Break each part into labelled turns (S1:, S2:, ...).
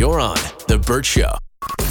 S1: You're on The Burt Show.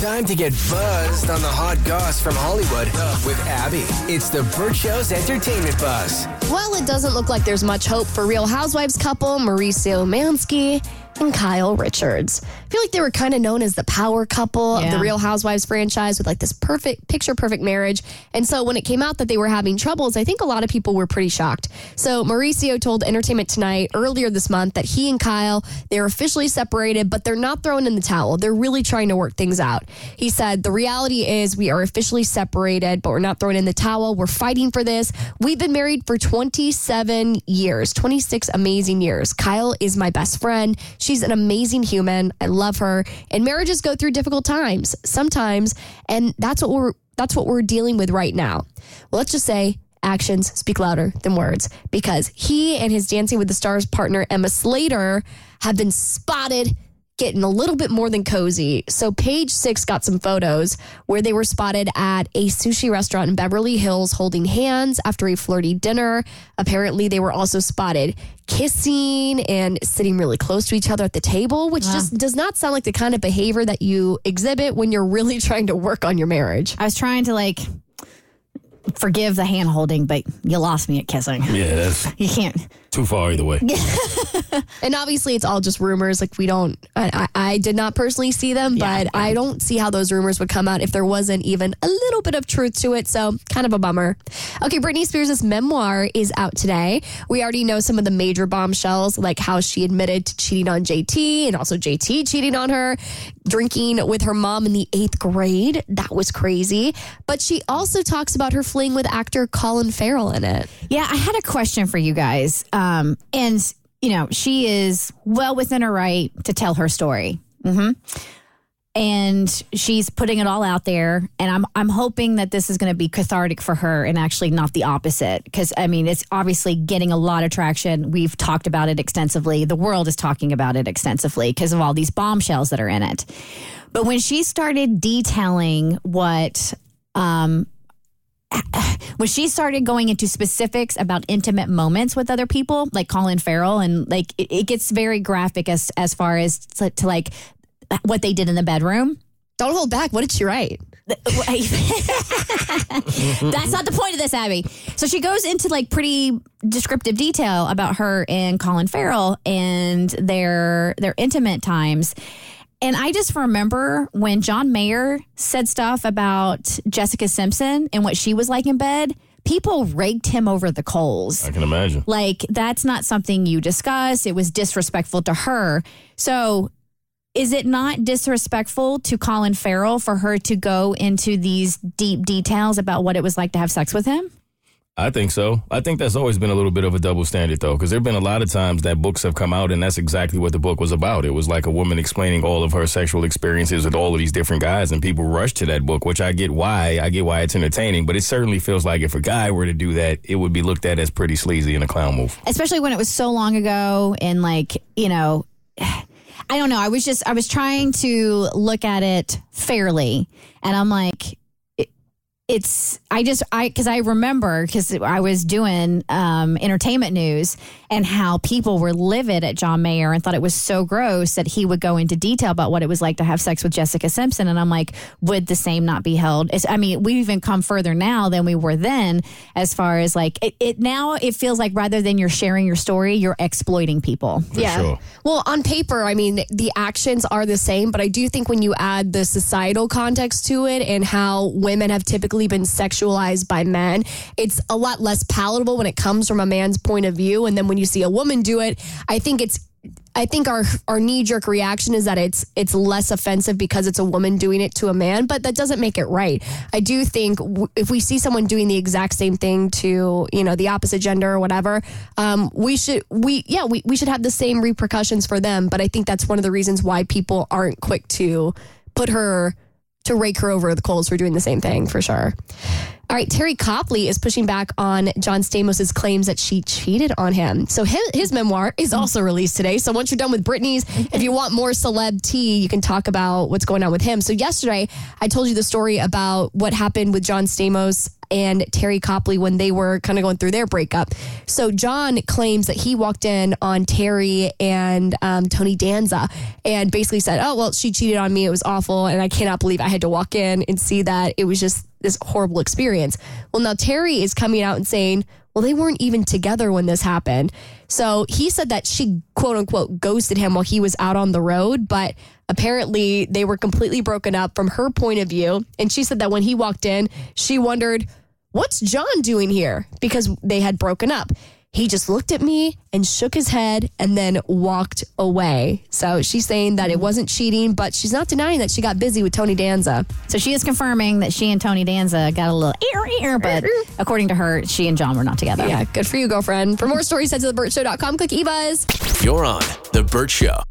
S2: Time to get buzzed on the hot goss from Hollywood with Abby. It's the Burt Show's entertainment buzz.
S3: Well, it doesn't look like there's much hope for Real Housewives couple Mauricio Umansky and Kyle Richards. I feel like they were kind of known as the power couple of the Real Housewives franchise with like this perfect picture perfect marriage. And so when it came out that they were having troubles, I think a lot of people were pretty shocked. So Mauricio told Entertainment Tonight earlier this month that he and Kyle, they're officially separated, but they're not throwing in the towel. They're really trying to work things out. He said, The reality is we are officially separated, but we're not throwing in the towel. We're fighting for this. We've been married for 27 years, 26 amazing years. Kyle is my best friend. She's an amazing human. I love her. And marriages go through difficult times sometimes, and that's what we're that's what we're dealing with right now. Well, let's just say actions speak louder than words because he and his Dancing with the Stars partner Emma Slater have been spotted getting a little bit more than cozy. So Page Six got some photos where they were spotted at a sushi restaurant in Beverly Hills holding hands after a flirty dinner. Apparently, they were also spotted kissing and sitting really close to each other at the table, which just does not sound like the kind of behavior that you exhibit when you're really trying to work on your marriage.
S4: I was trying to like forgive the hand holding, but you lost me at kissing.
S5: Yeah, that's
S4: You can't.
S5: too far either way.
S3: And obviously, it's all just rumors. Like we don't, I, I I did not personally see them, but I don't see how those rumors would come out if there wasn't even a little bit of truth to it. So kind of a bummer. Okay, Britney Spears' memoir is out today. We already know some of the major bombshells, like how she admitted to cheating on JT and also JT cheating on her, drinking with her mom in the eighth grade. That was crazy. But she also talks about her fling with actor Colin Farrell in it.
S4: Yeah, I had a question for you guys. Um, and, you know, she is well within her right to tell her story. hmm And she's putting it all out there. And I'm, I'm hoping that this is going to be cathartic for her and actually not the opposite. Because, I mean, it's obviously getting a lot of traction. We've talked about it extensively. The world is talking about it extensively because of all these bombshells that are in it. But when she started detailing what um, when she started going into specifics about intimate moments with other people, like Colin Farrell, and like it, it gets very graphic as as far as to, to like what they did in the bedroom.
S3: Don't hold back. What did she write?
S4: That's not the point of this, Abby. So she goes into like pretty descriptive detail about her and Colin Farrell and their their intimate times. And I just remember when John Mayer said stuff about Jessica Simpson and what she was like in bed, people raked him over the coals.
S5: I can imagine.
S4: Like that's not something you discuss. It was disrespectful to her. So is it not disrespectful to Colin Farrell for her to go into these deep details about what it was like to have sex with him?
S5: I think so. I think that's always been a little bit of a double standard, though, because there have been a lot of times that books have come out, and that's exactly what the book was about. It was like a woman explaining all of her sexual experiences with all of these different guys, and people rush to that book, which I get why. I get why it's entertaining, but it certainly feels like if a guy were to do that, it would be looked at as pretty sleazy and a clown move.
S4: Especially when it was so long ago and like, you know, I don't know. I was just I was trying to look at it fairly and I'm like it's I just I cuz I remember cuz I was doing um entertainment news and how people were livid at John Mayer and thought it was so gross that he would go into detail about what it was like to have sex with Jessica Simpson. And I'm like would the same not be held? It's, I mean we've even come further now than we were then as far as like it, it now it feels like rather than you're sharing your story you're exploiting people.
S5: For sure.
S3: Well, on paper, I mean, the actions are the same, but I do think when you add the societal context to it and how women have typically been sexualized by men, it's a lot less palatable when it comes from a man's point of view. And then when you see a woman do it, I think it's I think our our knee jerk reaction is that it's it's less offensive because it's a woman doing it to a man, but that doesn't make it right. I do think w- if we see someone doing the exact same thing to you know the opposite gender or whatever, um, we should we yeah we we should have the same repercussions for them. But I think that's one of the reasons why people aren't quick to put her to rake her over the coals for doing the same thing for sure. All right, Teri Copley is pushing back on John Stamos' claims that she cheated on him. So his, his memoir is also released today. So once you're done with Britney's, if you want more celeb tea, you can talk about what's going on with him. So yesterday, I told you the story about what happened with John Stamos and Teri Copley when they were kind of going through their breakup. So John claims that he walked in on Teri and um, Tony Danza and basically said, "Oh well, she cheated on me. It was awful, and I cannot believe I had to walk in and see that. It was just this horrible experience." Well, now Teri is coming out and saying, "Well, they weren't even together when this happened." So he said that she quote unquote ghosted him while he was out on the road, but apparently they were completely broken up from her point of view. And she said that when he walked in, she wondered what's John doing here? Because they had broken up. He just looked at me and shook his head and then walked away. So she's saying that it wasn't cheating, but she's not denying that she got busy with Tony Danza.
S4: So she is confirming that she and Tony Danza got a little ear ear, but according to her, she and John were not together.
S3: Yeah, good for you, girlfriend. For more stories, head to theburtshow.com. Click eBuzz.
S2: You're on The Burt Show.